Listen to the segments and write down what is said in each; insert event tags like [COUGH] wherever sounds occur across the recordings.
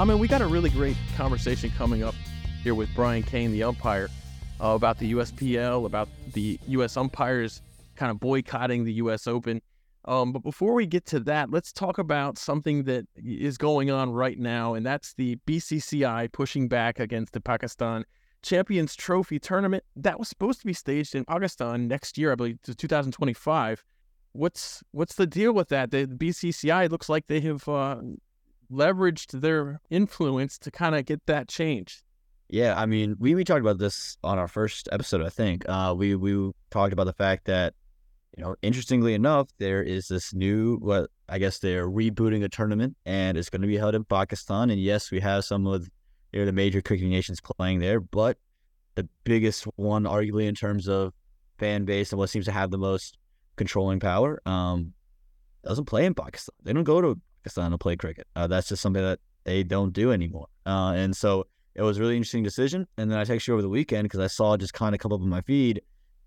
I mean, we got a really great conversation coming up here with Bryan Caine, the umpire, uh, about the USPL, about the U.S. umpires kind of boycotting the U.S. Open. Um, but before we get to that, let's talk about something that is going on right now, and that's the BCCI pushing back against the Pakistan Champions Trophy tournament that was supposed to be staged in Pakistan next year, I believe, 2025. What's what's the deal with that? The BCCI looks like they have uh, leveraged their influence to kind of get that change. Yeah, I mean, we, we talked about this on our first episode, I think. Uh, we we talked about the fact that, you know, interestingly enough, there is this new what I guess they're rebooting a tournament, and it's going to be held in Pakistan. And yes, we have some of you know, the major cricketing nations playing there, but the biggest one, arguably in terms of fan base and what seems to have the most controlling power, um, doesn't play in Pakistan. They don't go to Pakistan to play cricket. Uh, that's just something that they don't do anymore. Uh, and so it was a really interesting decision. And then I texted you over the weekend because I saw just kind of come up on my feed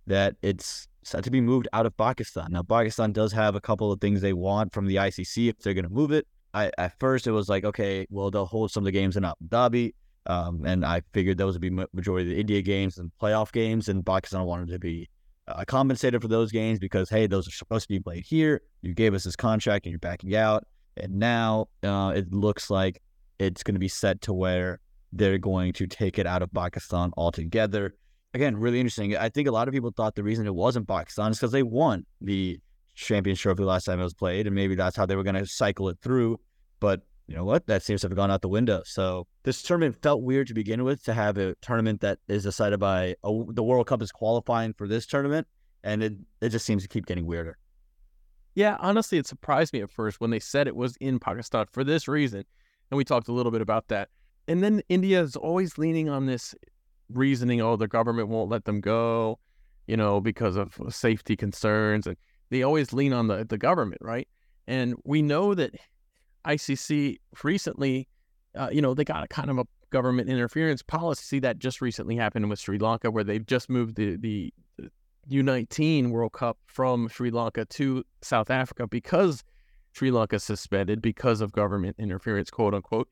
that it's set to be moved out of Pakistan. Now, Pakistan does have a couple of things they want from the ICC if they're going to move it. I, at first, it was like, okay, well, they'll hold some of the games in Abu Dhabi. Um, and I figured those would be majority of the India games and playoff games, and Pakistan wanted to be uh, compensated for those games because hey, those are supposed to be played here. You gave us this contract, and you're backing out. And now uh, it looks like it's going to be set to where they're going to take it out of Pakistan altogether. Again, really interesting. I think a lot of people thought the reason it wasn't Pakistan is because they won the Champions Trophy last time it was played, and maybe that's how they were going to cycle it through. But you know what? That seems to have gone out the window. So this tournament felt weird to begin with. To have a tournament that is decided by a, the World Cup is qualifying for this tournament, and it it just seems to keep getting weirder. Yeah, honestly, it surprised me at first when they said it was in Pakistan for this reason. And we talked a little bit about that. And then India is always leaning on this reasoning oh, the government won't let them go, you know, because of safety concerns. And they always lean on the, the government, right? And we know that ICC recently, uh, you know, they got a kind of a government interference policy that just recently happened with Sri Lanka, where they've just moved the, the U19 World Cup from Sri Lanka to South Africa because Sri Lanka suspended because of government interference, quote unquote.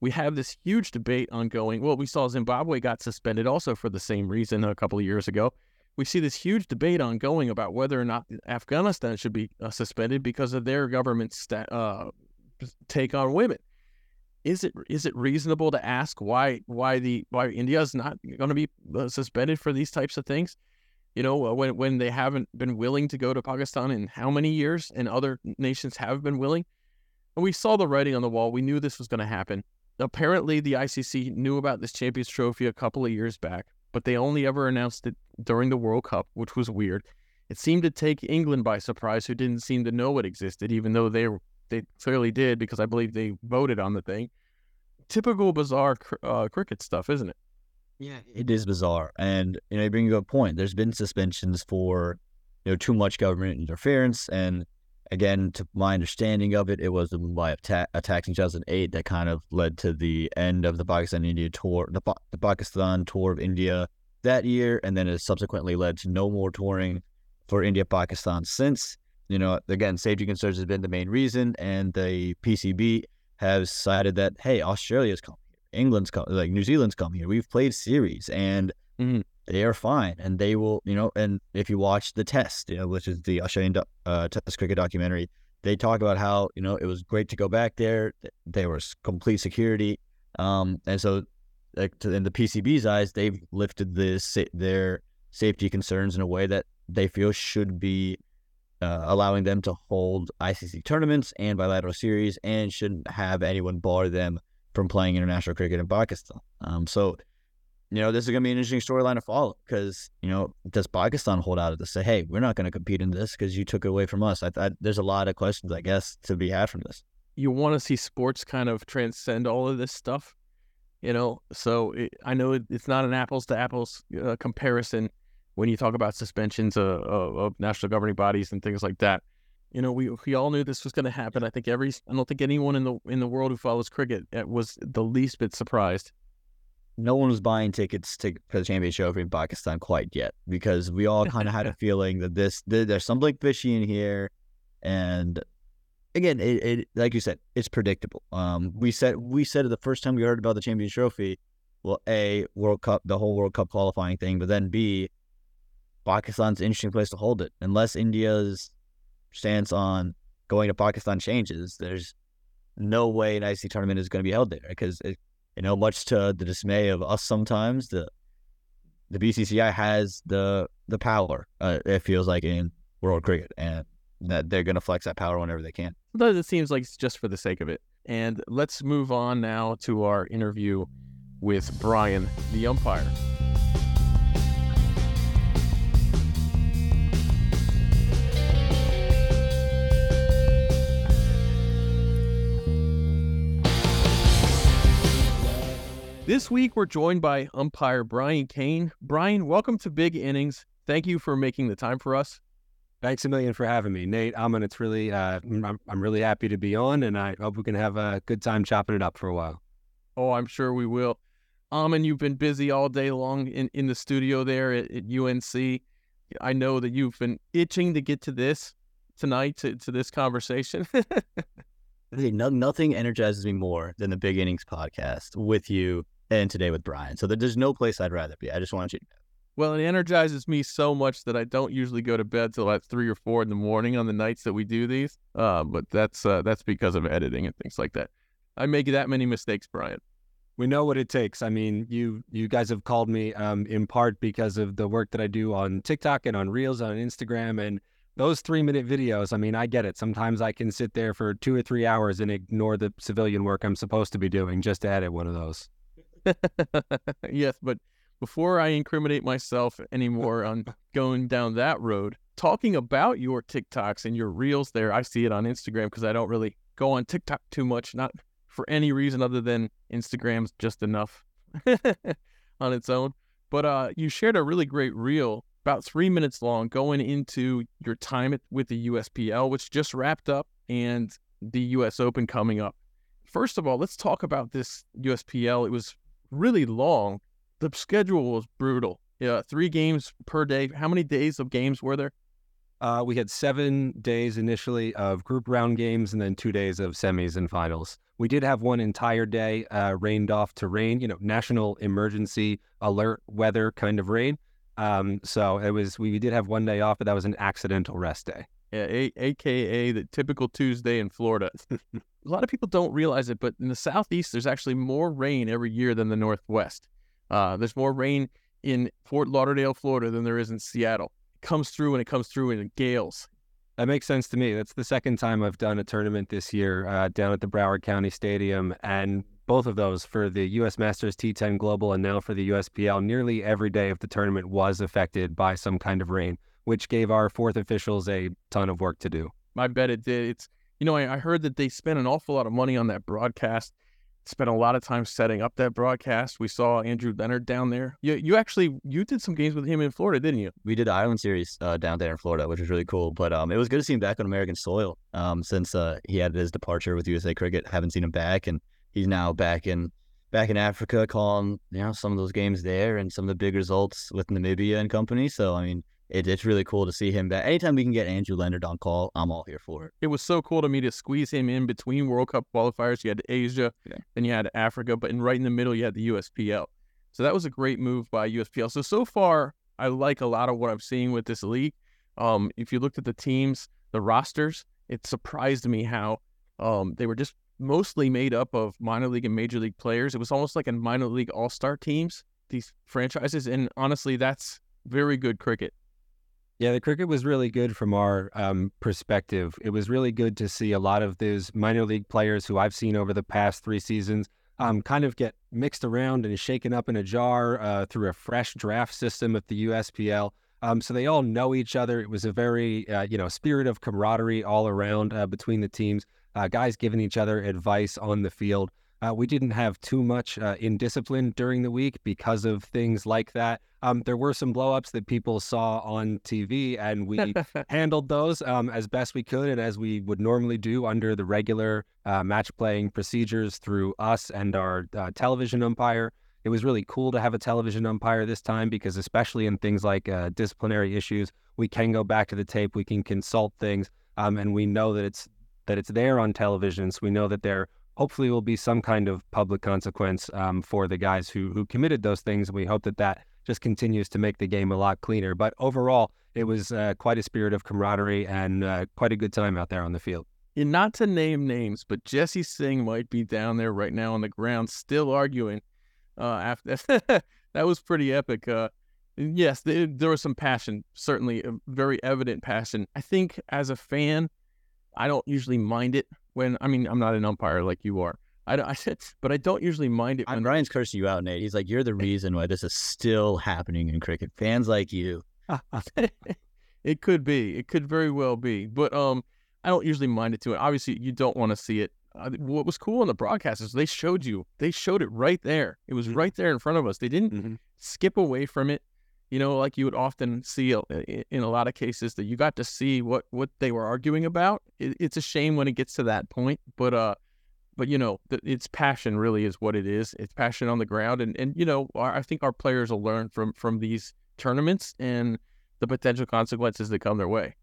We have this huge debate ongoing. Well, we saw Zimbabwe got suspended also for the same reason a couple of years ago. We see this huge debate ongoing about whether or not Afghanistan should be uh, suspended because of their government's sta- uh, take on women. Is it is it reasonable to ask why why the why India is not going to be uh, suspended for these types of things? You know, uh, when when they haven't been willing to go to Pakistan in how many years, and other nations have been willing. And we saw the writing on the wall. We knew this was going to happen. Apparently, the ICC knew about this Champions Trophy a couple of years back, but they only ever announced it during the World Cup, which was weird. It seemed to take England by surprise, who didn't seem to know it existed, even though they they clearly did because I believe they voted on the thing. Typical bizarre uh, cricket stuff, isn't it? Yeah, it is bizarre, and you know, you bring up a good point. There's been suspensions for you know too much government interference, and again, to my understanding of it, it was the Mumbai attack, in 2008 that kind of led to the end of the Pakistan India tour, the, the Pakistan tour of India that year, and then it subsequently led to no more touring for India Pakistan since. You know, again, safety concerns has been the main reason, and the PCB has cited that hey, Australia's come England's come, like New Zealand's come here. We've played series and mm-hmm. they are fine. And they will, you know, and if you watch the test, you know, which is the Australian uh, Test cricket documentary, they talk about how you know it was great to go back there. There was complete security, um, and so like to, in the PCB's eyes, they've lifted this their safety concerns in a way that they feel should be uh, allowing them to hold ICC tournaments and bilateral series, and shouldn't have anyone bar them from playing international cricket in Pakistan. Um, so, you know, this is going to be an interesting storyline to follow because, you know, does Pakistan hold out to say, hey, we're not going to compete in this because you took it away from us? I thought there's a lot of questions, I guess, to be had from this. You want to see sports kind of transcend all of this stuff, you know? So it, I know it's not an apples to apples uh, comparison when you talk about suspensions uh, of, of national governing bodies and things like that you know, we we all knew this was going to happen. I think every I don't think anyone in the in the world who follows cricket eh, was the least bit surprised. No one was buying tickets to for the championship trophy in Pakistan quite yet because we all kind of had a [LAUGHS] feeling that this there's something fishy in here, and again, it, it like you said, it's predictable. Um, we said we said it the first time we heard about the Champions Trophy. Well, a World Cup, the whole World Cup qualifying thing, but then B, Pakistan's an interesting place to hold it. Unless India's stance on going to Pakistan changes, there's no way an IC tournament is going to be held there because you know, much to the dismay of us sometimes, the the BCCI has the the power. Uh, it feels like in world cricket, and that they're going to flex that power whenever they can. Sometimes it seems like it's just for the sake of it. And let's move on now to our interview with Bryan, the umpire. This week, we're joined by umpire Bryan Caine. Bryan, welcome to Big Innings. Thank you for making the time for us. Thanks a million for having me, Nate. Aaman, it's really, uh, I'm, I'm really happy to be on, and I hope we can have a good time chopping it up for a while. Oh, I'm sure we will. Aaman, you've been busy all day long in, in the studio there at, at UNC. I know that you've been itching to get to this tonight, to, to this conversation. [LAUGHS] no, nothing energizes me more than the Big Innings podcast with you and today with Bryan. So there's no place I'd rather be. I just want you to know. Well, it energizes me so much that I don't usually go to bed till like three or four in the morning on the nights that we do these. Uh, but that's uh, that's because of editing and things like that. I make that many mistakes, Bryan. We know what it takes. I mean, you you guys have called me um, in part because of the work that I do on TikTok and on Reels on Instagram and those three minute videos. I mean, I get it. Sometimes I can sit there for two or three hours and ignore the civilian work I'm supposed to be doing just to edit one of those. [LAUGHS] yes, but before I incriminate myself anymore on going down that road, talking about your TikToks and your reels there, I see it on Instagram because I don't really go on TikTok too much, not for any reason other than Instagram's just enough [LAUGHS] on its own. But uh, you shared a really great reel, about three minutes long, going into your time with the USPL, which just wrapped up, and the US Open coming up. First of all, let's talk about this USPL. It was really long. The schedule was brutal. Yeah, three games per day. How many days of games were there? Uh, we had seven days initially of group round games and then two days of semis and finals. We did have one entire day uh, rained off to rain, you know, national emergency alert weather kind of rain. Um, so it was, we did have one day off, but that was an accidental rest day. Yeah, a- AKA the typical Tuesday in Florida. [LAUGHS] a lot of people don't realize it, but in the Southeast, there's actually more rain every year than the Northwest. Uh, there's more rain in Fort Lauderdale, Florida, than there is in Seattle. It comes through and it comes through in gales. That makes sense to me. That's the second time I've done a tournament this year uh, down at the Broward County Stadium, and both of those for the U.S. Masters T10 Global and now for the USPL. Nearly every day of the tournament was affected by some kind of rain which gave our fourth officials a ton of work to do. I bet it did. It's you know I, I heard that they spent an awful lot of money on that broadcast. Spent a lot of time setting up that broadcast. We saw Andrew Leonard down there. You you actually you did some games with him in Florida, didn't you? We did the Island Series uh, down there in Florida, which was really cool. But um, it was good to see him back on American soil. Um, since uh, he had his departure with USA Cricket, haven't seen him back, and he's now back in back in Africa, calling you know some of those games there and some of the big results with Namibia and company. So I mean, it, it's really cool to see him back. Anytime we can get Andrew Leonard on call, I'm all here for it. It was so cool to me to squeeze him in between World Cup qualifiers. You had Asia, yeah. then you had Africa, but in right in the middle, you had the USPL. So that was a great move by USPL. So so far, I like a lot of what I'm seeing with this league. Um, if you looked at the teams, the rosters, it surprised me how um, they were just mostly made up of minor league and major league players. It was almost like a minor league all star teams, these franchises. And honestly, that's very good cricket. Yeah, the cricket was really good from our um, perspective. It was really good to see a lot of those minor league players who I've seen over the past three seasons um, kind of get mixed around and shaken up in a jar uh, through a fresh draft system at the USPL. Um, so they all know each other. It was a very, uh, you know, spirit of camaraderie all around uh, between the teams. Uh, guys giving each other advice on the field. Uh, we didn't have too much uh, indiscipline during the week because of things like that. Um, there were some blowups that people saw on TV, and we [LAUGHS] handled those um, as best we could and as we would normally do under the regular uh, match playing procedures through us and our uh, television umpire. It was really cool to have a television umpire this time because, especially in things like uh, disciplinary issues, we can go back to the tape, we can consult things, um, and we know that it's that it's there on television. So we know that there hopefully will be some kind of public consequence um, for the guys who who committed those things. We hope that that just continues to make the game a lot cleaner. But overall, it was uh, quite a spirit of camaraderie and uh, quite a good time out there on the field. And not to name names, but Jessy Singh might be down there right now on the ground, still arguing. Uh, after [LAUGHS] that was pretty epic. Uh, yes, there, there was some passion, certainly a very evident passion. I think as a fan, I don't usually mind it when I mean I'm not an umpire like you are. I, I said, but I don't usually mind it. When Ryan's cursing you out, Nate. He's like, "You're the [LAUGHS] reason why this is still happening in cricket. Fans like you." [LAUGHS] it could be. It could very well be. But um, I don't usually mind it too. Obviously, you don't want to see it. Uh, what was cool on the broadcast is they showed you. They showed it right there. It was mm-hmm. right there in front of us. They didn't mm-hmm. skip away from it. You know, like you would often see in a lot of cases that you got to see what what they were arguing about. It, it's a shame when it gets to that point, but uh, but you know, it's passion really is what it is. It's passion on the ground, and and you know, I think our players will learn from from these tournaments and the potential consequences that come their way.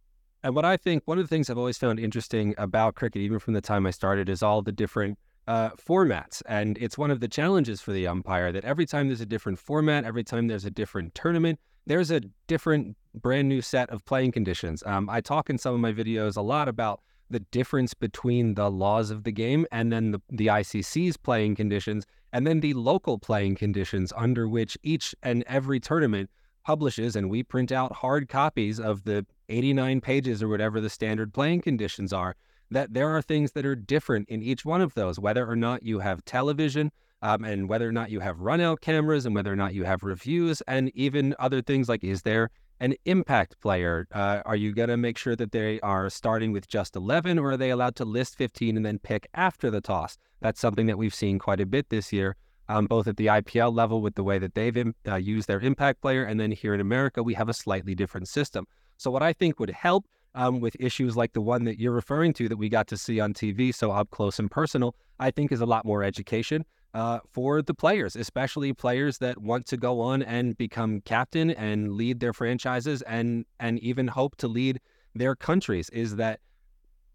And what I think, one of the things I've always found interesting about cricket, even from the time I started, is all the different uh, formats. And it's one of the challenges for the umpire that every time there's a different format, every time there's a different tournament, there's a different, brand new set of playing conditions. Um, I talk in some of my videos a lot about the difference between the laws of the game and then the, the ICC's playing conditions, and then the local playing conditions under which each and every tournament publishes. And we print out hard copies of the 89 pages or whatever the standard playing conditions are, that there are things that are different in each one of those, whether or not you have television, um, and whether or not you have run out cameras, and whether or not you have reviews, and even other things like is there an impact player? Uh, are you going to make sure that they are starting with just 11, or are they allowed to list 15 and then pick after the toss? That's something that we've seen quite a bit this year, um, both at the IPL level with the way that they've uh, used their impact player, and then here in America, we have a slightly different system. So, what I think would help um, with issues like the one that you're referring to that we got to see on TV, so up close and personal, I think is a lot more education uh, for the players, especially players that want to go on and become captain and lead their franchises and and even hope to lead their countries. Is that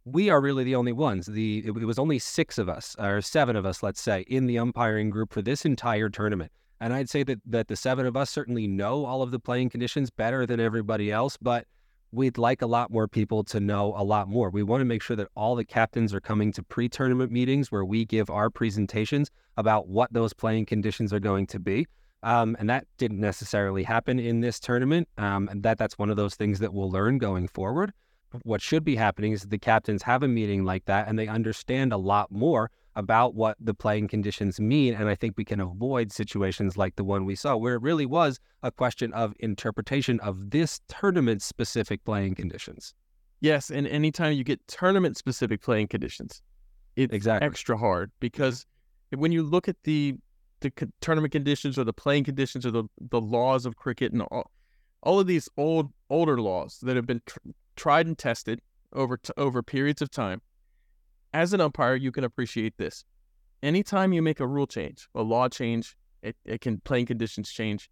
we are really the only ones. The it, was only six of us or seven of us, let's say, in the umpiring group for this entire tournament. And I'd say that that the seven of us certainly know all of the playing conditions better than everybody else, but we'd like a lot more people to know a lot more. We want to make sure that all the captains are coming to pre tournament meetings where we give our presentations about what those playing conditions are going to be. Um, and that didn't necessarily happen in this tournament. Um, and that that's one of those things that we'll learn going forward. What should be happening is the captains have a meeting like that and they understand a lot more about what the playing conditions mean. And I think we can avoid situations like the one we saw, where it really was a question of interpretation of this tournament specific playing conditions. Yes. And anytime you get tournament specific playing conditions, it's exactly. extra hard because when you look at the the tournament conditions or the playing conditions or the, the laws of cricket and all, all of these old older laws that have been tr- tried and tested over t- over periods of time as an umpire, you can appreciate this. Anytime you make a rule change, a law change, it, it can playing conditions change.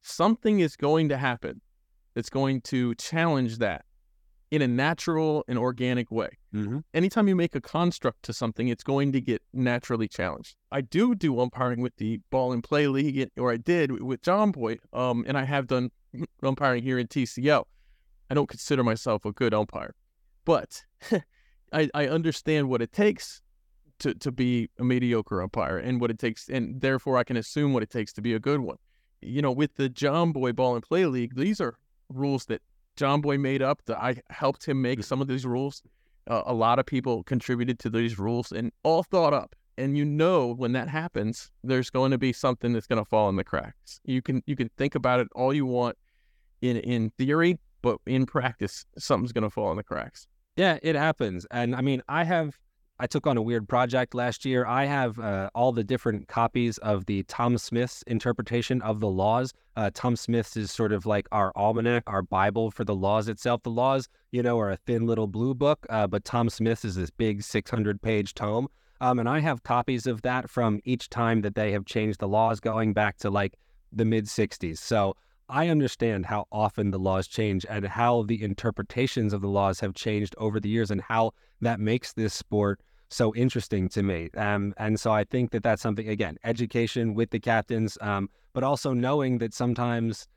Something is going to happen that's going to challenge that in a natural and organic way. Mm-hmm. Anytime you make a construct to something, it's going to get naturally challenged. I do do umpiring with the ball and play league, or I did with Jomboy, um, and I have done [CLEARS THROAT] umpiring here in TCO. I don't consider myself a good umpire, but [LAUGHS] I, I understand what it takes to, to be a mediocre umpire and what it takes, and therefore I can assume what it takes to be a good one. You know, with the Jomboy Ball and Play League, these are rules that Jomboy made up. That I helped him make some of these rules. Uh, a lot of people contributed to these rules and all thought up. And you know when that happens, there's going to be something that's going to fall in the cracks. You can you can think about it all you want in in theory, but in practice, something's going to fall in the cracks. Yeah, it happens. And I mean, I have, I took on a weird project last year. I have uh, all the different copies of the Tom Smith's interpretation of the laws. Uh, Tom Smith's is sort of like our almanac, our Bible for the laws itself. The laws, you know, are a thin little blue book, uh, but Tom Smith's is this big 600 page tome. Um, and I have copies of that from each time that they have changed the laws going back to like the mid 60s. So I understand how often the laws change and how the interpretations of the laws have changed over the years and how that makes this sport so interesting to me. Um, and so I think that that's something, again, education with the captains, um, but also knowing that sometimes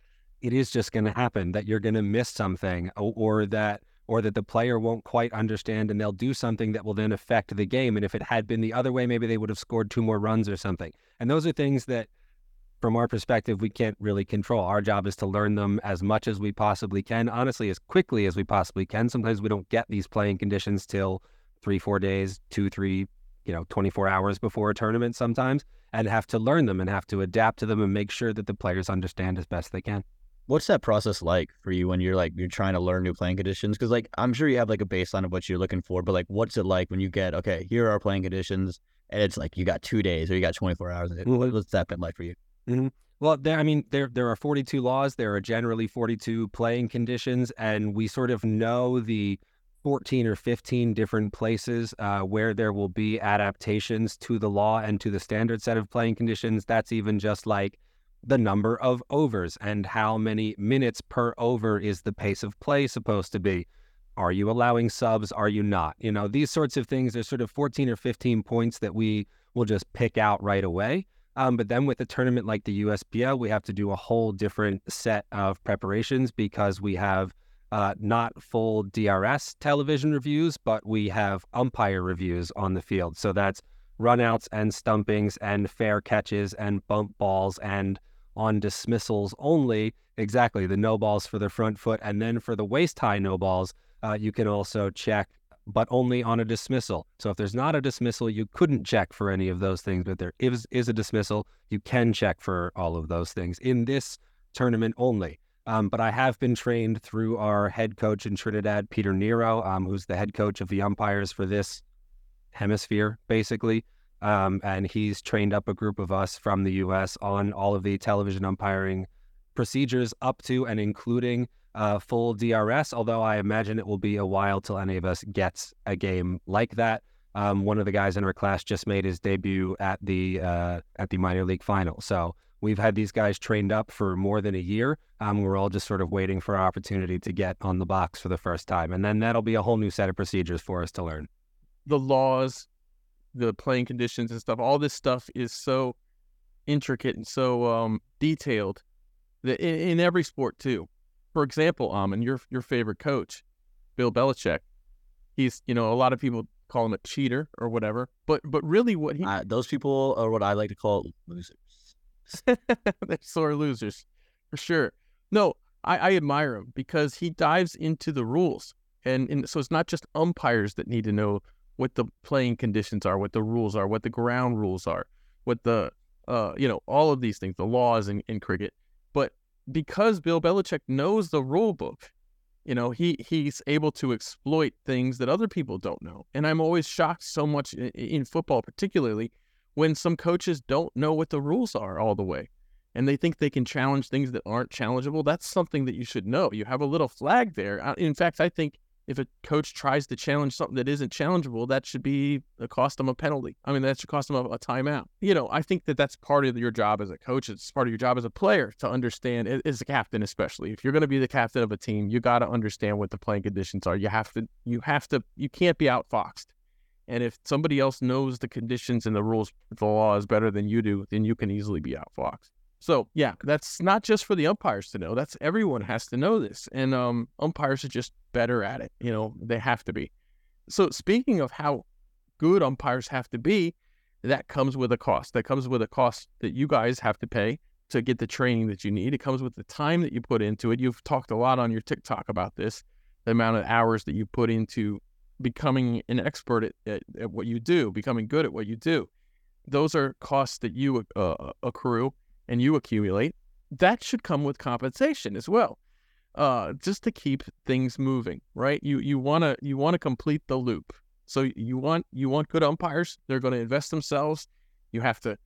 it is just going to happen, that you're going to miss something or, or that or that the player won't quite understand and they'll do something that will then affect the game. And if it had been the other way, maybe they would have scored two more runs or something. And those are things that, from our perspective, we can't really control. Our job is to learn them as much as we possibly can, honestly, as quickly as we possibly can. Sometimes we don't get these playing conditions till three, four days, two, three, you know, 24 hours before a tournament sometimes, and have to learn them and have to adapt to them and make sure that the players understand as best they can. What's that process like for you when you're like you're trying to learn new playing conditions? Because like I'm sure you have like a baseline of what you're looking for, but like what's it like when you get okay, here are playing conditions, and it's like you got two days or you got 24 hours. What's that been like for you? Mm-hmm. Well, there, I mean, there there are 42 laws. There are generally 42 playing conditions, and we sort of know the 14 or 15 different places uh, where there will be adaptations to the law and to the standard set of playing conditions. That's even just like the number of overs and how many minutes per over is the pace of play supposed to be. Are you allowing subs? Are you not? You know, these sorts of things, there's sort of 14 or 15 points that we will just pick out right away. Um, but then with a tournament like the USPL, we have to do a whole different set of preparations because we have uh, not full DRS television reviews, but we have umpire reviews on the field. So that's runouts and stumpings and fair catches and bump balls and on dismissals only. Exactly, the no balls for the front foot. And then for the waist high no balls, uh, you can also check, but only on a dismissal. So if there's not a dismissal, you couldn't check for any of those things. But there is, is a dismissal, you can check for all of those things in this tournament only. Um, but I have been trained through our head coach in Trinidad, Peter Nero, um, who's the head coach of the umpires for this hemisphere, basically. Um, and he's trained up a group of us from the US on all of the television umpiring procedures up to and including uh, full DRS, although I imagine it will be a while till any of us gets a game like that. Um, one of the guys in our class just made his debut at the uh, at the minor league final. So we've had these guys trained up for more than a year. Um, we're all just sort of waiting for our opportunity to get on the box for the first time, and then that'll be a whole new set of procedures for us to learn. The laws the playing conditions and stuff. All this stuff is so intricate and so um, detailed that in, in, every sport too. For example, um, and your your favorite coach, Bill Belichick, he's you know a lot of people call him a cheater or whatever, but but really what he uh, those people are what I like to call losers. [LAUGHS] They're sore losers, for sure. No, I, I admire him because he dives into the rules, and, and so it's not just umpires that need to know what the playing conditions are, what the rules are, what the ground rules are, what the uh, you know, all of these things, the laws in, in cricket. Because Bill Belichick knows the rule book, you know, he he's able to exploit things that other people don't know. And I'm always shocked so much in, in football, particularly when some coaches don't know what the rules are all the way and they think they can challenge things that aren't challengeable. That's something that you should know. You have a little flag there. In fact, I think if a coach tries to challenge something that isn't challengeable, that should be a cost them a penalty. I mean, that should cost them a, a, timeout. You know, I think that that's part of your job as a coach. It's part of your job as a player to understand, as a captain, especially if you're going to be the captain of a team, you got to understand what the playing conditions are. You have to, you have to, you can't be outfoxed. And if somebody else knows the conditions and the rules, the laws better than you do, then you can easily be outfoxed. So yeah, that's not just for the umpires to know. That's everyone has to know this. And um, umpires are just better at it. You know, they have to be. So speaking of how good umpires have to be, that comes with a cost. That comes with a cost that you guys have to pay to get the training that you need. It comes with the time that you put into it. You've talked a lot on your TikTok about this, the amount of hours that you put into becoming an expert at, at, at what you do, becoming good at what you do. Those are costs that you uh, accrue and you accumulate, that should come with compensation as well. Uh, just to keep things moving, right? You you want to you want to complete the loop. So you want you want good umpires. They're going to invest themselves. You have to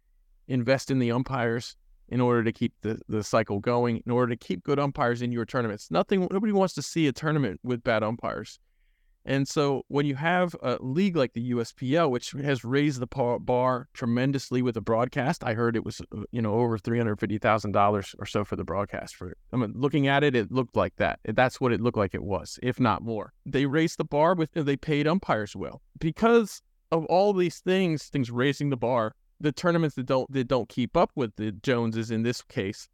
invest in the umpires in order to keep the, the cycle going, in order to keep good umpires in your tournaments. Nothing nobody wants to see a tournament with bad umpires. And so when you have a league like the USPL, which has raised the bar tremendously with the broadcast, I heard it was uh, you know over three hundred fifty thousand dollars or so for the broadcast. For I mean, looking at it, it looked like that. That's what it looked like it was, if not more. They raised the bar with they paid umpires well because of all these things, things raising the bar. The tournaments that don't that don't keep up with the Joneses in this case,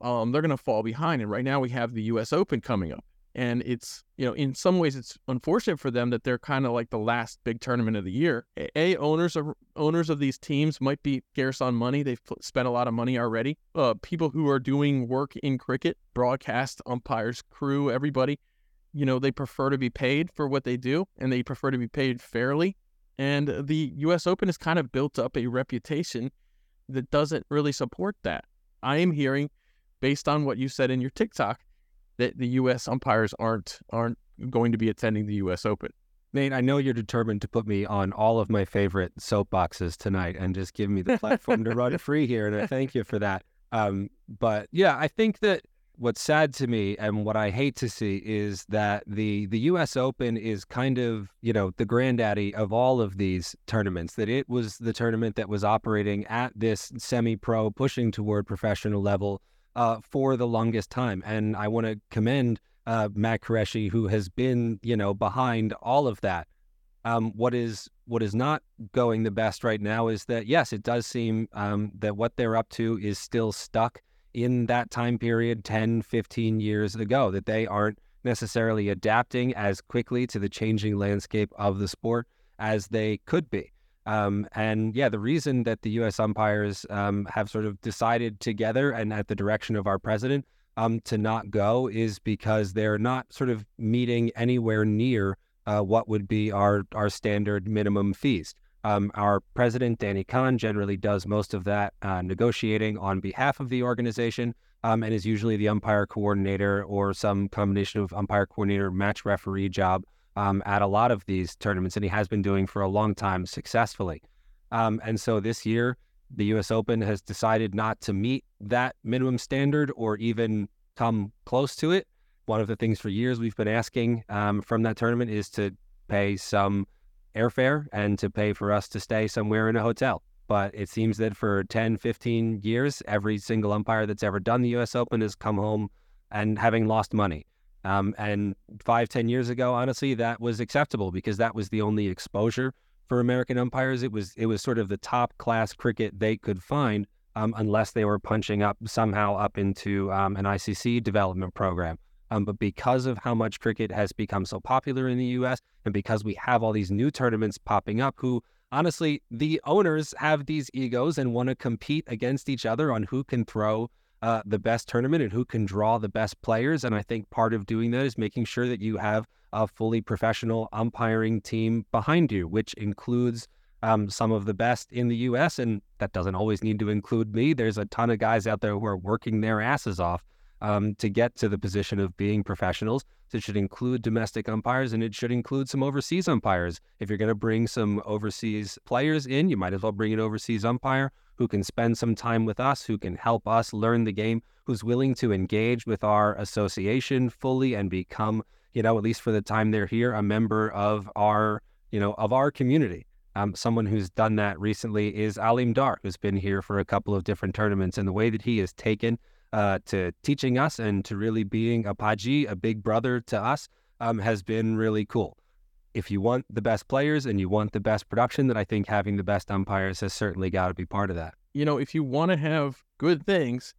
um, they're going to fall behind. And right now we have the U.S. Open coming up and it's you know in some ways it's unfortunate for them that they're kind of like the last big tournament of the year. A owners of owners of these teams might be scarce on money. They've spent a lot of money already. Uh, people who are doing work in cricket broadcast umpires crew everybody you know they prefer to be paid for what they do and they prefer to be paid fairly. And the us open has kind of built up a reputation that doesn't really support that. I am hearing based on what you said in your tiktok that the U.S. umpires aren't aren't going to be attending the U.S. Open. Nate, I know you're determined to put me on all of my favorite soapboxes tonight and just give me the platform to run [LAUGHS] free here, and I thank you for that. Um, but yeah, I think that what's sad to me and what I hate to see is that the the U.S. Open is kind of you know the granddaddy of all of these tournaments. That it was the tournament that was operating at this semi-pro, pushing toward professional level uh, for the longest time. And I want to commend uh, Matt Qureshi, who has been, you know, behind all of that. Um, what is what is not going the best right now is that yes, it does seem um, that what they're up to is still stuck in that time period 10, 15 years ago, that they aren't necessarily adapting as quickly to the changing landscape of the sport as they could be. Um, and yeah, the reason that the U.S. umpires um, have sort of decided together and at the direction of our president um, to not go is because they're not sort of meeting anywhere near uh, what would be our our standard minimum fees. Um, our president, Danny Kahn, generally does most of that uh, negotiating on behalf of the organization um, and is usually the umpire coordinator or some combination of umpire coordinator match referee job um, at a lot of these tournaments, and he has been doing for a long time successfully. Um, and so this year, the U.S. Open has decided not to meet that minimum standard or even come close to it. One of the things for years we've been asking um, from that tournament is to pay some airfare and to pay for us to stay somewhere in a hotel. But it seems that for 10, 15 years, every single umpire that's ever done the U.S. Open has come home and having lost money. Um, and five, ten years ago, honestly, that was acceptable because that was the only exposure for American umpires. It was it was sort of the top class cricket they could find, um, unless they were punching up somehow up into um, an ICC development program. Um, but because of how much cricket has become so popular in the U.S. and because we have all these new tournaments popping up, who honestly the owners have these egos and want to compete against each other on who can throw uh, the best tournament and who can draw the best players. And I think part of doing that is making sure that you have a fully professional umpiring team behind you, which includes um, some of the best in the U.S. And that doesn't always need to include me. There's a ton of guys out there who are working their asses off um, to get to the position of being professionals. So it should include domestic umpires and it should include some overseas umpires. If you're going to bring some overseas players in, you might as well bring an overseas umpire who can spend some time with us, who can help us learn the game, who's willing to engage with our association fully and become, you know, at least for the time they're here, a member of our, you know, of our community. Um, someone who's done that recently is Aleem Dar, who's been here for a couple of different tournaments, and the way that he has taken uh, to teaching us and to really being a Paji, a big brother to us, um, has been really cool if you want the best players and you want the best production, then I think having the best umpires has certainly got to be part of that. You know, if you want to have good things,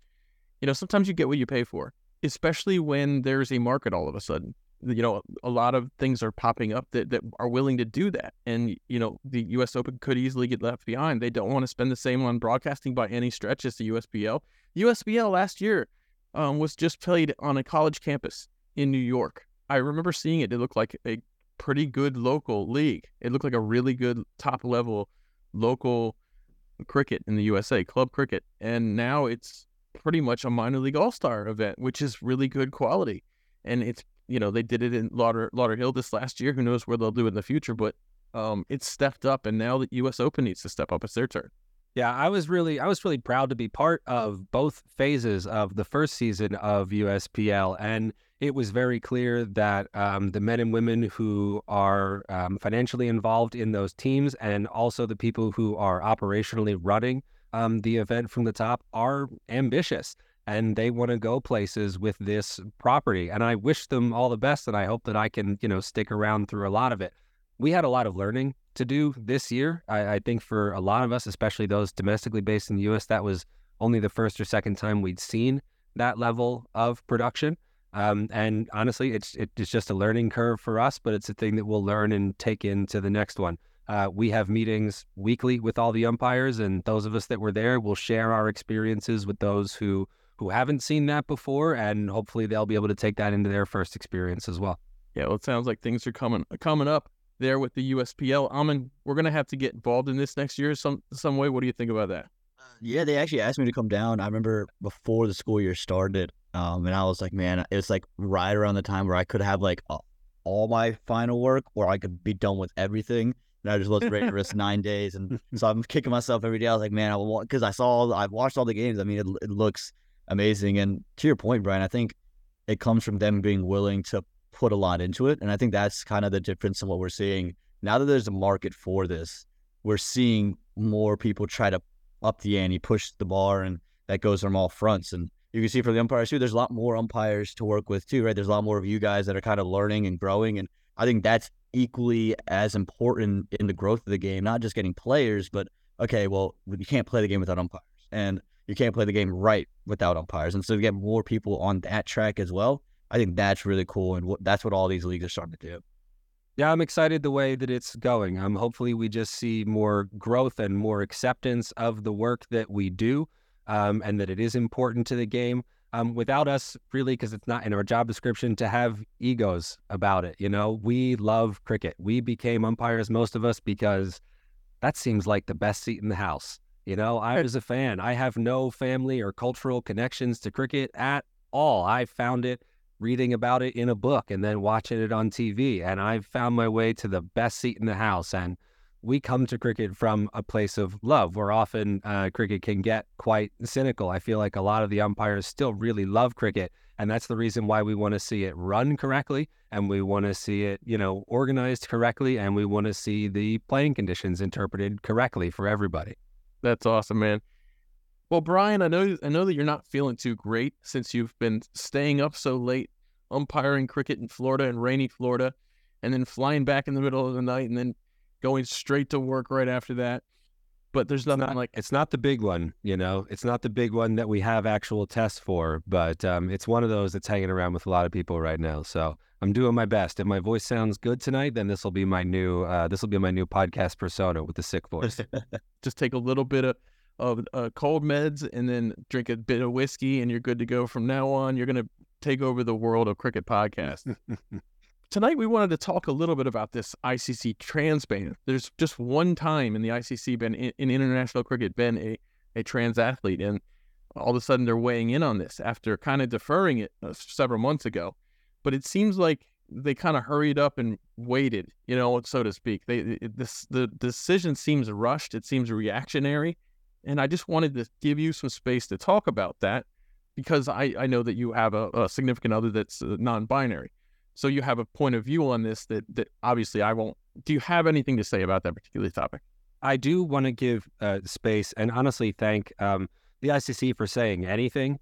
you know, sometimes you get what you pay for, especially when there's a market all of a sudden. You know, a lot of things are popping up that, that are willing to do that. And, you know, the US Open could easily get left behind. They don't want to spend the same on broadcasting by any stretch as the USPL. USBL last year um, was just played on a college campus in New York. I remember seeing it. It looked like a pretty good local league. It looked like a really good top level local cricket in the USA, club cricket. And now it's pretty much a minor league all star event, which is really good quality. And it's, you know, they did it in Lauder, Lauderhill this last year. Who knows where they'll do it in the future, but um, it's stepped up. And now the US Open needs to step up. It's their turn. Yeah, I was really I was really proud to be part of both phases of the first season of USPL, and it was very clear that um, the men and women who are um, financially involved in those teams, and also the people who are operationally running um, the event from the top, are ambitious and they want to go places with this property. And I wish them all the best, and I hope that I can you know stick around through a lot of it. We had a lot of learning to do this year. I, I, think for a lot of us, especially those domestically based in the U.S., that was only the first or second time we'd seen that level of production. Um, and honestly, it's it's just a learning curve for us, but it's a thing that we'll learn and take into the next one. Uh, we have meetings weekly with all the umpires, and those of us that were there will share our experiences with those who who haven't seen that before, and hopefully they'll be able to take that into their first experience as well. Yeah, well, it sounds like things are coming coming up there with the USPL. I Aaman, we're gonna have to get involved in this next year some some way. What do you think about that? Yeah, they actually asked me to come down. I remember before the school year started, um, and I was like, man, it's like right around the time where I could have like all my final work, where I could be done with everything. And I just wasn't ready to risk [LAUGHS] nine days, and [LAUGHS] so I'm kicking myself every day. I was like, man, I want because I saw, I watched all the games. I mean, it, it looks amazing. And to your point, Bryan, I think it comes from them being willing to put a lot into it. And I think that's kind of the difference in what we're seeing. Now that there's a market for this, we're seeing more people try to up the ante, push the bar, and that goes from all fronts. And you can see for the umpires too, there's a lot more umpires to work with too, right? There's a lot more of you guys that are kind of learning and growing. And I think that's equally as important in the growth of the game, not just getting players, but okay, well, you can't play the game without umpires. And you can't play the game right without umpires. And so to get more people on that track as well, I think that's really cool. And that's what all these leagues are starting to do. Yeah, I'm excited the way that it's going. Um, hopefully, we just see more growth and more acceptance of the work that we do, um, and that it is important to the game. Um, without us, really, because it's not in our job description to have egos about it. You know, we love cricket. We became umpires, most of us, because that seems like the best seat in the house. You know, I was a fan. I have no family or cultural connections to cricket at all. I found it reading about it in a book and then watching it on TV. And I've found my way to the best seat in the house. And we come to cricket from a place of love where often uh, cricket can get quite cynical. I feel like a lot of the umpires still really love cricket. And that's the reason why we want to see it run correctly and we want to see it, you know, organized correctly and we want to see the playing conditions interpreted correctly for everybody. That's awesome, man. Well, Bryan, I know I know that you're not feeling too great since you've been staying up so late umpiring cricket in Florida and rainy Florida, and then flying back in the middle of the night, and then going straight to work right after that. But there's nothing not, like it's not the big one, you know. It's not the big one that we have actual tests for, but um, it's one of those that's hanging around with a lot of people right now. So I'm doing my best. If my voice sounds good tonight, then this will be my new uh, this will be my new podcast persona with the sick voice. [LAUGHS] Just take a little bit of of uh, cold meds and then drink a bit of whiskey, and you're good to go. From now on, you're gonna take over the world of cricket podcast. [LAUGHS] tonight, we wanted to talk a little bit about this ICC trans ban. There's just one time in the ICC been in, in international cricket been a a trans athlete, and all of a sudden they're weighing in on this after kind of deferring it uh, several months ago but it seems like they kind of hurried up and waited, you know, so to speak. They it, this the decision seems rushed. It seems reactionary, and I just wanted to give you some space to talk about that because I I know that you have a, a significant other that's uh, non-binary, so you have a point of view on this that that obviously I won't. Do you have anything to say about that particular topic? I do want to give uh, space and honestly thank um, the ICC for saying anything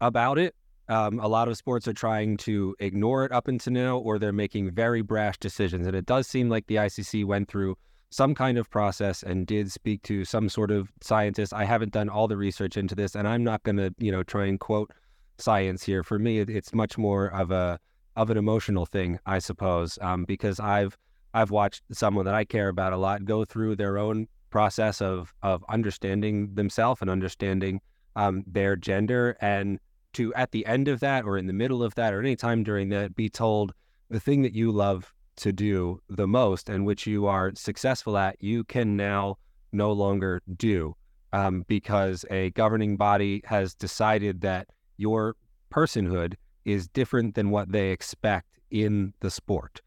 about it um, a lot of sports are trying to ignore it up until now, or they're making very brash decisions. And it does seem like the ICC went through some kind of process and did speak to some sort of scientist. I haven't done all the research into this, and I'm not going to, you know, try and quote science here. For me, it's much more of a of an emotional thing, I suppose, um, because I've I've watched someone that I care about a lot go through their own process of of understanding themselves and understanding um, their gender and to at the end of that or in the middle of that or any time during that be told the thing that you love to do the most and which you are successful at you can now no longer do um, because a governing body has decided that your personhood is different than what they expect in the sport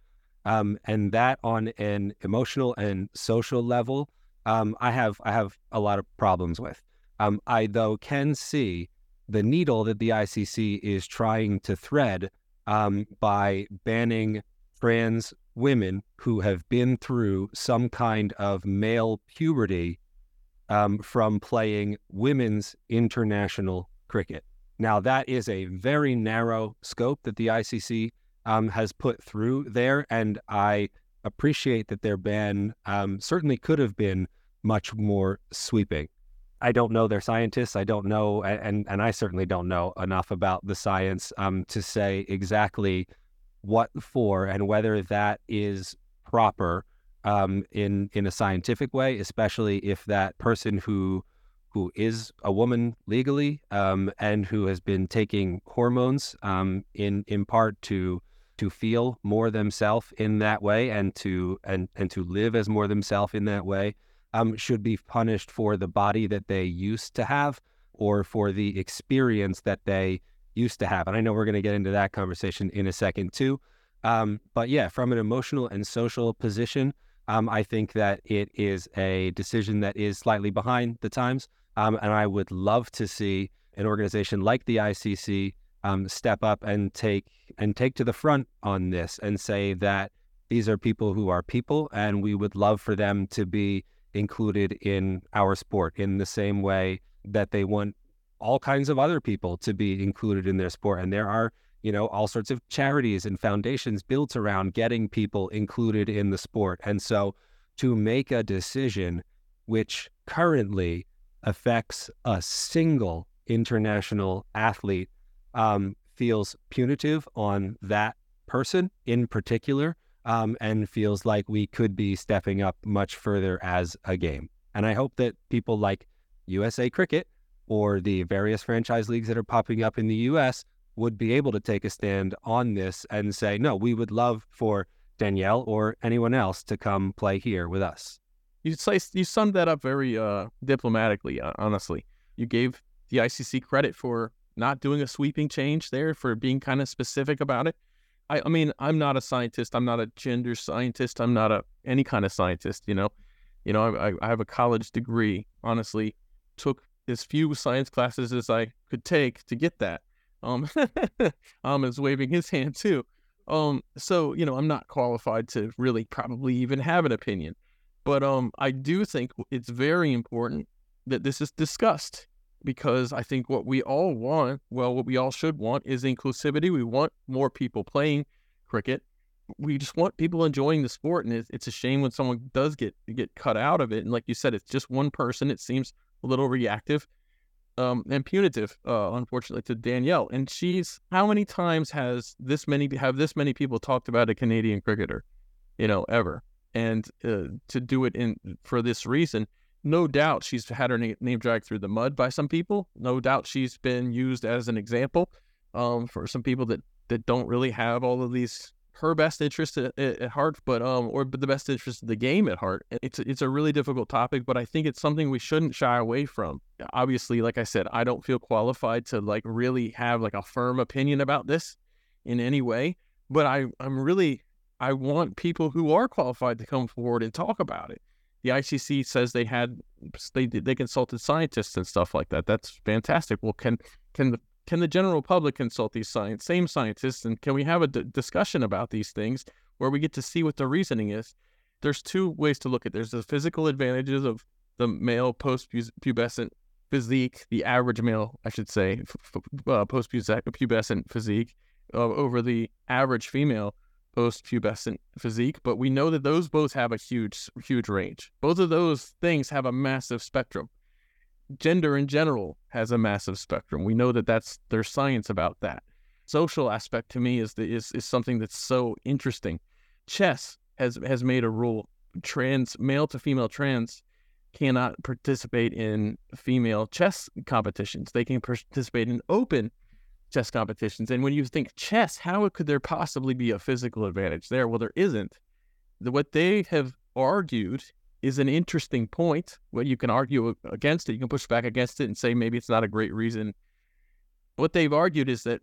um, and that on an emotional and social level um, I have I have a lot of problems with. Um, I though can see the needle that the ICC is trying to thread um, by banning trans women who have been through some kind of male puberty um, from playing women's international cricket. Now, that is a very narrow scope that the ICC um, has put through there, and I appreciate that their ban um, certainly could have been much more sweeping. I don't know their scientists. I don't know, and and I certainly don't know enough about the science um, to say exactly what for and whether that is proper um, in in a scientific way, especially if that person who who is a woman legally um, and who has been taking hormones um, in in part to to feel more themselves in that way and to and and to live as more themselves in that way um, should be punished for the body that they used to have or for the experience that they used to have. And I know we're going to get into that conversation in a second too. Um, but yeah, from an emotional and social position, um, I think that it is a decision that is slightly behind the times. Um, and I would love to see an organization like the ICC um, step up and take and take to the front on this and say that these are people who are people, and we would love for them to be included in our sport in the same way that they want all kinds of other people to be included in their sport. And there are, you know, all sorts of charities and foundations built around getting people included in the sport. And so to make a decision which currently affects a single international athlete um, feels punitive on that person in particular um, and feels like we could be stepping up much further as a game. And I hope that people like USA Cricket or the various franchise leagues that are popping up in the US would be able to take a stand on this and say, no, we would love for Danielle or anyone else to come play here with us. You say you summed that up very uh, diplomatically. Uh, honestly, you gave the ICC credit for not doing a sweeping change there, for being kind of specific about it. I, I mean, I'm not a scientist. I'm not a gender scientist. I'm not a any kind of scientist. You know, you know, I, I have a college degree. Honestly, took as few science classes as I could take to get that. Um, [LAUGHS] um is waving his hand too. Um, so you know, I'm not qualified to really probably even have an opinion, but um, I do think it's very important that this is discussed because I think what we all want, well, what we all should want is inclusivity. We want more people playing cricket. We just want people enjoying the sport, and it's, it's a shame when someone does get get cut out of it. And like you said, it's just one person. It seems a little reactive um, and punitive, uh, unfortunately, to Danielle. And she's how many times has this many have this many people talked about a Canadian cricketer, you know, ever? And uh, to do it in for this reason, no doubt she's had her name, name dragged through the mud by some people. No doubt she's been used as an example um, for some people that, that don't really have all of these her best interest at, at, heart, but um, or the best interest of the game at heart. It's it's a really difficult topic, but I think it's something we shouldn't shy away from. Obviously, like I said, I don't feel qualified to like really have like a firm opinion about this in any way, but I I'm really I want people who are qualified to come forward and talk about it the ICC says they had they they consulted scientists and stuff like that. That's fantastic. Well, can can the can the general public consult these science same scientists and can we have a d- discussion about these things where we get to see what the reasoning is? There's two ways to look at. It. There's the physical advantages of the male post-pubescent physique, the average male, I should say, f- uh, post-pubescent physique uh, over the average female post-pubescent physique, but we know that those both have a huge, huge range. Both of those things have a massive spectrum. Gender in general has a massive spectrum. We know that that's there's science about that. Social aspect to me is the, is is something that's so interesting. Chess has has made a rule: trans male to female trans cannot participate in female chess competitions. They can participate in open chess competitions. And when you think chess, how could there possibly be a physical advantage there? Well, there isn't. The, what they have argued is an interesting point. Well, you can argue against it, you can push back against it and say maybe it's not a great reason. What they've argued is that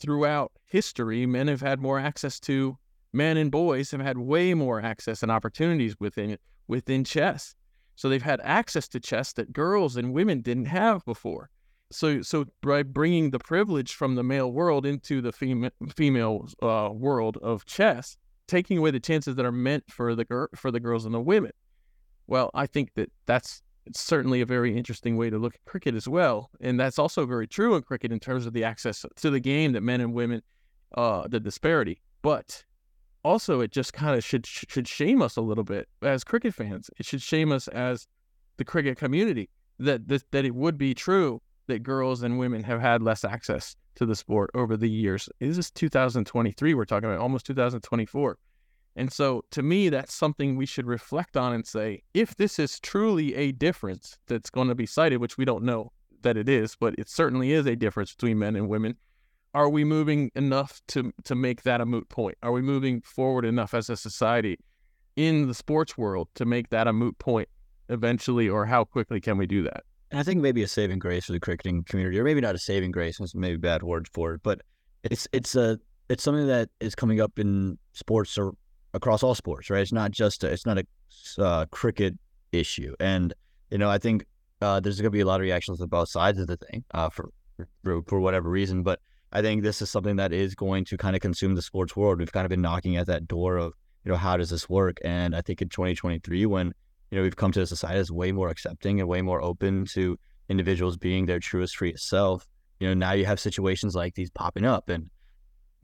throughout history, men have had more access to men and boys have had way more access and opportunities within within chess. So they've had access to chess that girls and women didn't have before. So, so by bringing the privilege from the male world into the female female uh, world of chess, taking away the chances that are meant for the gir- for the girls and the women. Well, I think that that's certainly a very interesting way to look at cricket as well, and that's also very true in cricket in terms of the access to the game that men and women, uh, the disparity. But also, it just kind of should should shame us a little bit as cricket fans. It should shame us as the cricket community that that, that it would be true that girls and women have had less access to the sport over the years. This is 2023. We're talking about almost 2024. And so to me, that's something we should reflect on and say, if this is truly a difference that's going to be cited, which we don't know that it is, but it certainly is a difference between men and women. Are we moving enough to to make that a moot point? Are we moving forward enough as a society in the sports world to make that a moot point eventually, or how quickly can we do that? And I think maybe a saving grace for the cricketing community, or maybe not a saving grace, it's maybe bad words for it, but it's it's a it's something that is coming up in sports or across all sports, right? It's not just a, it's not a uh, cricket issue, and you know I think uh, there's going to be a lot of reactions on both sides of the thing uh, for, for for whatever reason, but I think this is something that is going to kind of consume the sports world. We've kind of been knocking at that door of you know how does this work, and I think in 2023 when you know, we've come to a society that's way more accepting and way more open to individuals being their truest, free self. You know, now you have situations like these popping up. And,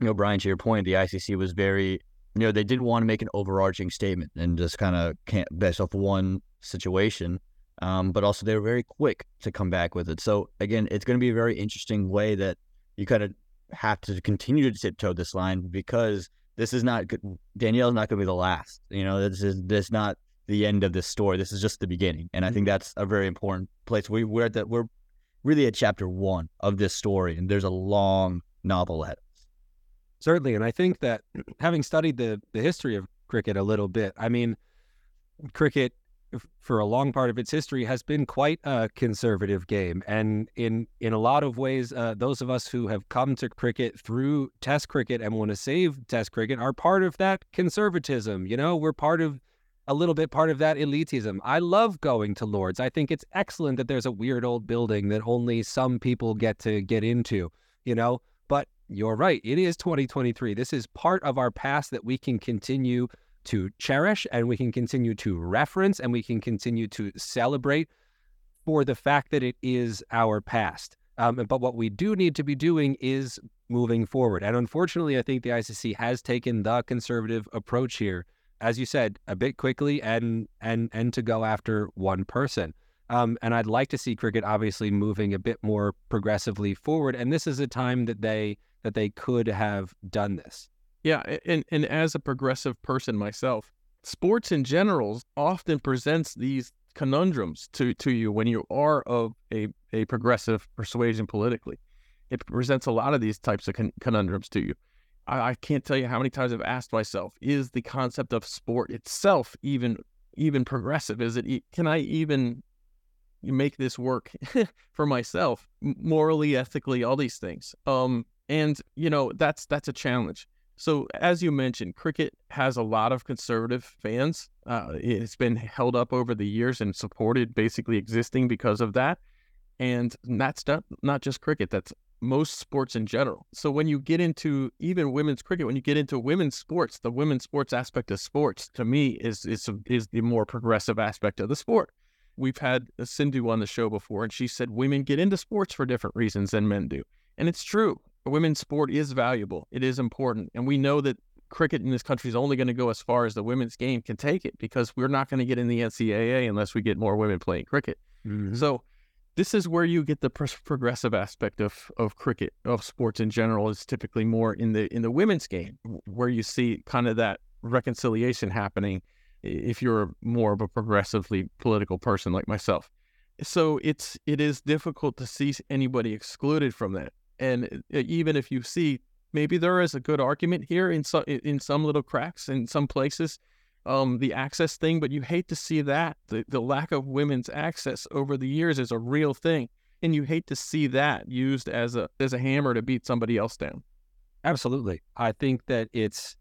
you know, Bryan, to your point, the ICC was very, you know, they didn't want to make an overarching statement and just kind of can't based off one situation. Um, but also they were very quick to come back with it. So again, it's going to be a very interesting way that you kind of have to continue to tiptoe this line because this is not good. Danielle's not going to be the last. You know, this is this not the end of this story. This is just the beginning, and I think mm-hmm. that's a very important place. We we're at that we're really at chapter one of this story, and there's a long novel ahead. Certainly, and I think that having studied the the history of cricket a little bit, I mean, cricket for a long part of its history has been quite a conservative game, and in in a lot of ways, uh, those of us who have come to cricket through Test cricket and want to save Test cricket are part of that conservatism. You know, we're part of a little bit part of that elitism. I love going to Lord's. I think it's excellent that there's a weird old building that only some people get to get into, you know? You're right. It is 2023. This is part of our past that we can continue to cherish and we can continue to reference and we can continue to celebrate for the fact that it is our past. Um, but what we do need to be doing is moving forward. And unfortunately, I think the ICC has taken the conservative approach here as you said, a bit quickly and and and to go after one person. Um, and I'd like to see cricket obviously moving a bit more progressively forward. And this is a time that they that they could have done this. Yeah, and and as a progressive person myself, sports in general often presents these conundrums to to you when you are of a a progressive persuasion politically. It presents a lot of these types of con- conundrums to you. I, I can't tell you how many times I've asked myself, is the concept of sport itself even even progressive? Is it can I even make this work [LAUGHS] for myself morally, ethically, all these things? Um, and you know that's that's a challenge. So as you mentioned, cricket has a lot of conservative fans. Uh, it's been held up over the years and supported, basically existing because of that. And that's not not just cricket. That's most sports in general. So when you get into even women's cricket, when you get into women's sports, the women's sports aspect of sports to me is is is the more progressive aspect of the sport. We've had Sindhu on the show before, and she said women get into sports for different reasons than men do, and it's true. Women's sport is valuable. It is important, and we know that cricket in this country is only going to go as far as the women's game can take it because we're not going to get in the NCAA unless we get more women playing cricket. Mm-hmm. So this is where you get the progressive aspect of of cricket of sports in general is typically more in the in the women's game where you see kind of that reconciliation happening if you're more of a progressively political person like myself so it's it is difficult to see anybody excluded from that and even if you see maybe there is a good argument here in some in some little cracks in some places um, the access thing, but you hate to see that. The, the lack of women's access over the years is a real thing. And you hate to see that used as a as a hammer to beat somebody else down. Absolutely. I think that it's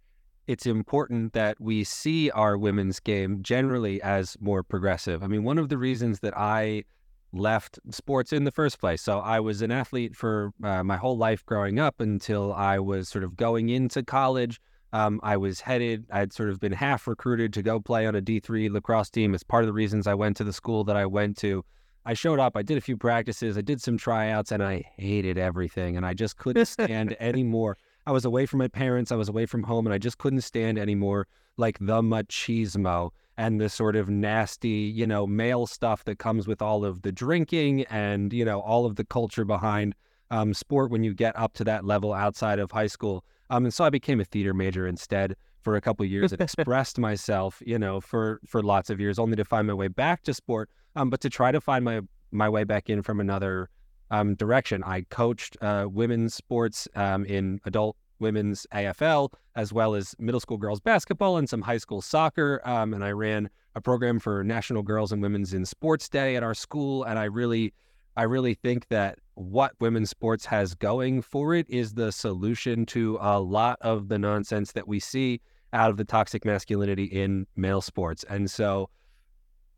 it's important that we see our women's game generally as more progressive. I mean, one of the reasons that I left sports in the first place. So I was an athlete for uh, my whole life growing up until I was sort of going into college. Um, I was headed, I'd sort of been half recruited to go play on a D3 lacrosse team. It's part of the reasons I went to the school that I went to. I showed up, I did a few practices, I did some tryouts, and I hated everything. And I just couldn't stand [LAUGHS] anymore. I was away from my parents, I was away from home, and I just couldn't stand anymore like the machismo and the sort of nasty, you know, male stuff that comes with all of the drinking and, you know, all of the culture behind um, sport when you get up to that level outside of high school. Um, and so I became a theater major instead for a couple years and [LAUGHS] expressed myself, you know, for for lots of years, only to find my way back to sport, um, but to try to find my my way back in from another um, direction. I coached uh, women's sports um, in adult women's AFL, as well as middle school girls basketball and some high school soccer. Um, and I ran a program for National Girls and Women's in Sports Day at our school. And I really, I really think that what women's sports has going for it is the solution to a lot of the nonsense that we see out of the toxic masculinity in male sports. And so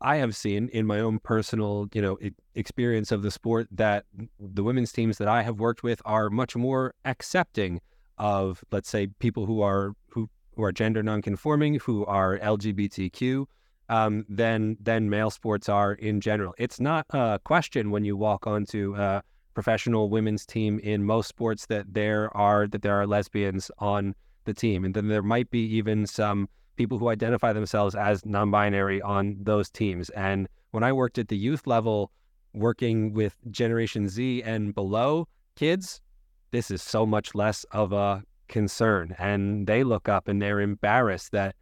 I have seen in my own personal, you know, experience of the sport that the women's teams that I have worked with are much more accepting of, let's say, people who are who who are gender nonconforming, who are LGBTQ, um, than than male sports are in general. It's not a question when you walk onto a professional women's team in most sports that there are that there are lesbians on the team, and then there might be even some people who identify themselves as non-binary on those teams. And when I worked at the youth level, working with Generation Z and below kids, this is so much less of a concern. And they look up and they're embarrassed that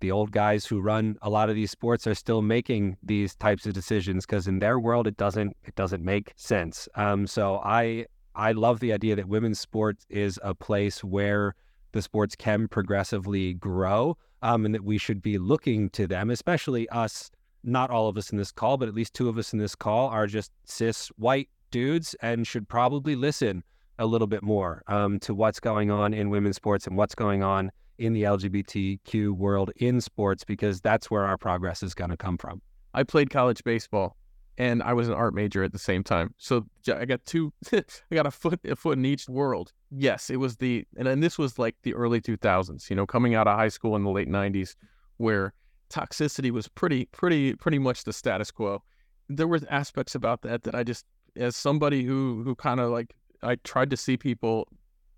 the old guys who run a lot of these sports are still making these types of decisions because in their world it doesn't it doesn't make sense. Um, so I I love the idea that women's sports is a place where the sports can progressively grow, um, and that we should be looking to them, especially us. Not all of us in this call, but at least two of us in this call are just cis white dudes and should probably listen a little bit more um, to what's going on in women's sports and what's going on in the LGBTQ world in sports because that's where our progress is going to come from. I played college baseball and I was an art major at the same time. So I got two [LAUGHS] I got a foot a foot in each world. Yes, it was the and, this was like the early 2000s, you know, coming out of high school in the late 90s where toxicity was pretty pretty pretty much the status quo. There were aspects about that that I just as somebody who who kind of like I tried to see people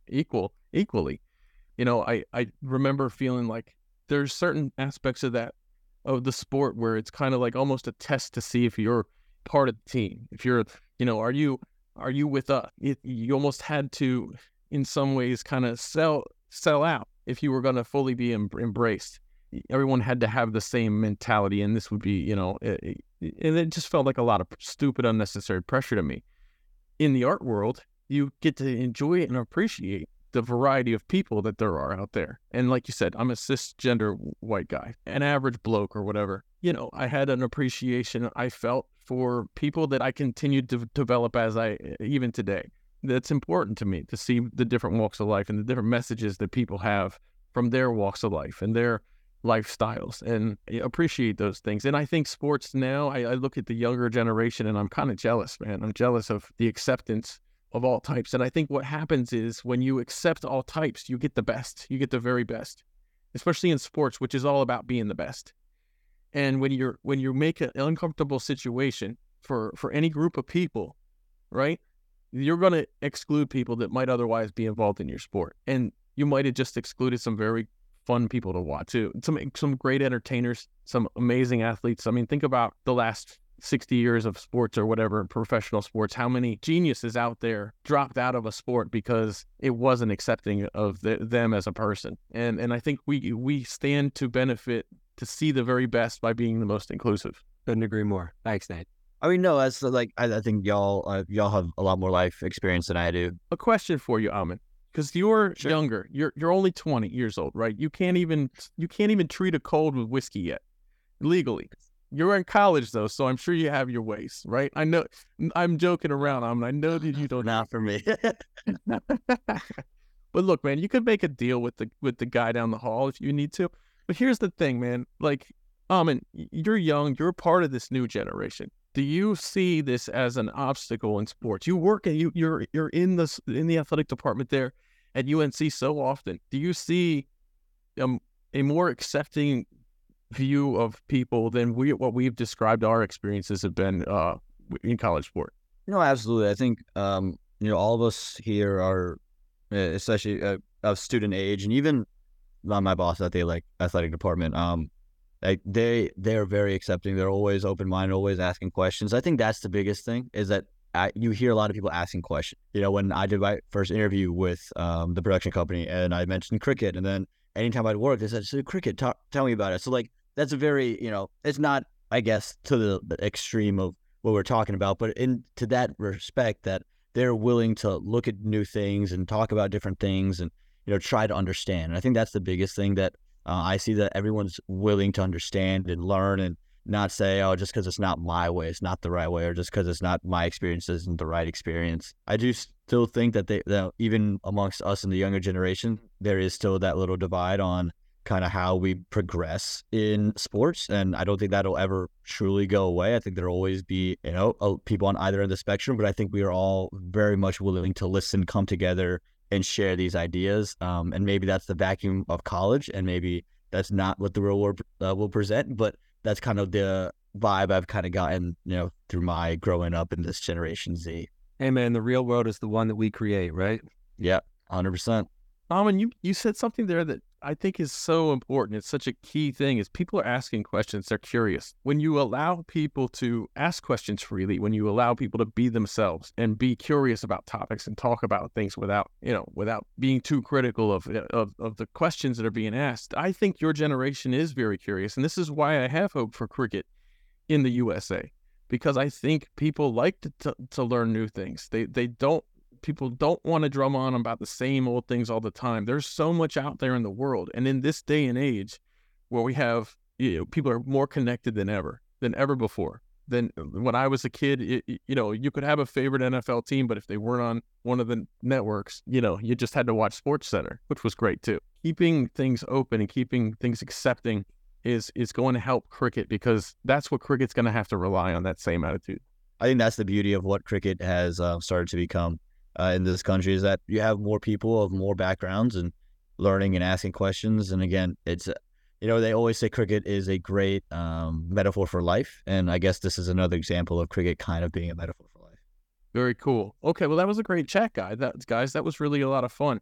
equal equally. You know, I I remember feeling like there's certain aspects of that of the sport where it's kind of like almost a test to see if you're part of the team. If you're, you know, are you are you with us? It, you almost had to, in some ways, kind of sell sell out if you were going to fully be em- embraced. Everyone had to have the same mentality, and this would be, you know, it, it, and it just felt like a lot of stupid, unnecessary pressure to me. In the art world, you get to enjoy and appreciate the variety of people that there are out there. And like you said, I'm a cisgender white guy, an average bloke or whatever. You know, I had an appreciation I felt for people that I continued to develop as I even today. That's important to me to see the different walks of life and the different messages that people have from their walks of life and their lifestyles and eh, appreciate those things. And I think sports now, I, I look at the younger generation and I'm kind of jealous, man. I'm jealous of the acceptance of all types. And I think what happens is when you accept all types, you get the best. You get the very best, especially in sports, which is all about being the best. And when you're when you make an uncomfortable situation for for any group of people, right? You're going to exclude people that might otherwise be involved in your sport, and you might have just excluded some very fun people to watch too. Some some great entertainers, some amazing athletes. I mean, think about the last 60 years of sports or whatever, professional sports, how many geniuses out there dropped out of a sport because it wasn't accepting of the, them as a person. And and I think we we stand to benefit to see the very best by being the most inclusive. Couldn't agree more. Thanks, Nate. I mean, no, that's like I, I think y'all uh, y'all have a lot more life experience than I do. A question for you, Aaman, because you're sure. younger. You're you're only 20 years old, right? You can't even you can't even treat a cold with whiskey yet, legally. You're in college though, so I'm sure you have your ways, right? I know I'm joking around. I, mean, I know that you don't. Not for me. [LAUGHS] But look, man, you could make a deal with the with the guy down the hall if you need to. But here's the thing, man. Like, um, and you're young, you're part of this new generation. Do you see this as an obstacle in sports? You work and you you're you're in the in the athletic department there at UNC so often. Do you see um, a more accepting view of people than we what we've described our experiences have been uh, in college sport? No, absolutely. I think um, you know all of us here are, especially uh, of student age, and even not my boss at the like athletic department. Um, like they they're very accepting. They're always open minded, always asking questions. I think that's the biggest thing is that I, you hear a lot of people asking questions. You know, when I did my first interview with um, the production company, and I mentioned cricket, and then anytime I'd work, they said, "So cricket, talk, tell me about it." So like that's a very you know, it's not I guess to the, extreme of what we're talking about, but in to that respect that they're willing to look at new things and talk about different things and you know try to understand. And I think that's the biggest thing that uh, I see that everyone's willing to understand and learn and not say, oh, just because it's not my way, it's not the right way, or just because it's not my experience isn't the right experience. I do still think that they, that even amongst us in the younger generation, there is still that little divide on kind of how we progress in sports. And I don't think that'll ever truly go away. I think there'll always be, you know, people on either end of the spectrum, but I think we are all very much willing to listen, come together, and share these ideas. Um, and maybe that's the vacuum of college, and maybe that's not what the real world uh, will present, but that's kind of the vibe I've kind of gotten, you know, through my growing up in this Generation Z. Hey, man, the real world is the one that we create, right? Yeah, 100%. Aaman, you, you said something there that I think is so important. It's such a key thing is people are asking questions. They're curious. When you allow people to ask questions freely, when you allow people to be themselves and be curious about topics and talk about things without, you know, without being too critical of, eh, of, of the questions that are being asked, I think your generation is very curious. And this is why I have hope for cricket in the USA because I think people like to, to, to learn new things. They, they don't people don't want to drum on about the same old things all the time. There's so much out there in the world, and in this day and age, where we have you know people are more connected than ever than ever before. Than when I was a kid, it, you know, you could have a favorite NFL team, but if they weren't on one of the networks, you know, you just had to watch SportsCenter, which was great too. Keeping things open and keeping things accepting is is going to help cricket because that's what cricket's going to have to rely on that same attitude. I think that's the beauty of what cricket has uh, started to become uh, in this country is that you have more people of more backgrounds and learning and asking questions. And again, it's uh, you know they always say cricket is a great um, metaphor for life, and I guess this is another example of cricket kind of being a metaphor for life. Very cool. Okay, well that was a great chat, guy. That guys, that was really a lot of fun.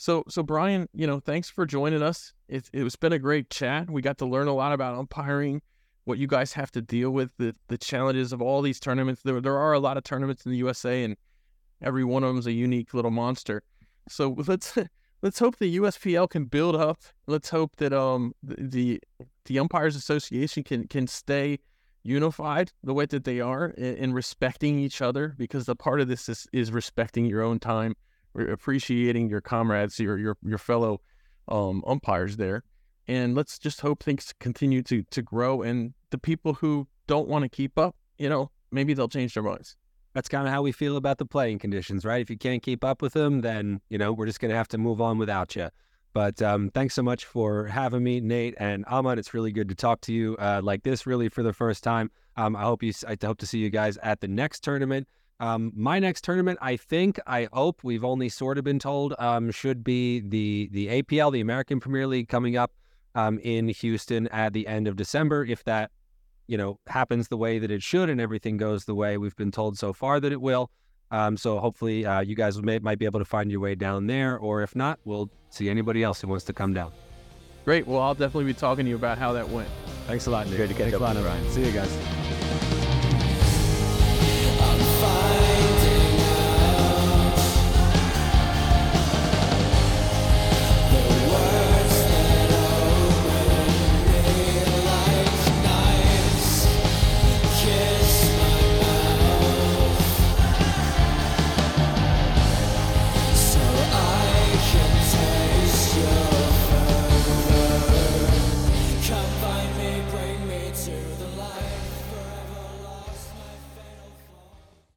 So, so Bryan, you know, thanks for joining us. It, it was been a great chat. We got to learn a lot about umpiring, what you guys have to deal with, the the challenges of all these tournaments. There, there are a lot of tournaments in the USA, and Every one of them is a unique little monster. So let's [LAUGHS] let's hope the USPL can build up. Let's hope that um the the umpires association can can stay unified the way that they are in, in respecting each other because the part of this is, is respecting your own time, appreciating your comrades, your your your fellow um, umpires there, and let's just hope things continue to to grow. And the people who don't want to keep up, you know, maybe they'll change their minds that's kind of how we feel about the playing conditions, right? If you can't keep up with them, then you know we're just going to have to move on without you. But um, thanks so much for having me, Nate and Aaman. It's really good to talk to you uh, like this, really for the first time. Um, I hope you. I hope to see you guys at the next tournament. Um, my next tournament, I think, I hope we've only sort of been told, um, should be the the APL, the American Premier League, coming up um, in Houston at the end of December. If that you know, happens the way that it should and everything goes the way we've been told so far that it will. Um, so hopefully uh, you guys may, might be able to find your way down there, or if not, we'll see anybody else who wants to come down. Great. Well, I'll definitely be talking to you about how that went. Thanks a lot, Nick. Great to catch Thanks up, a lot, Ryan. See you guys.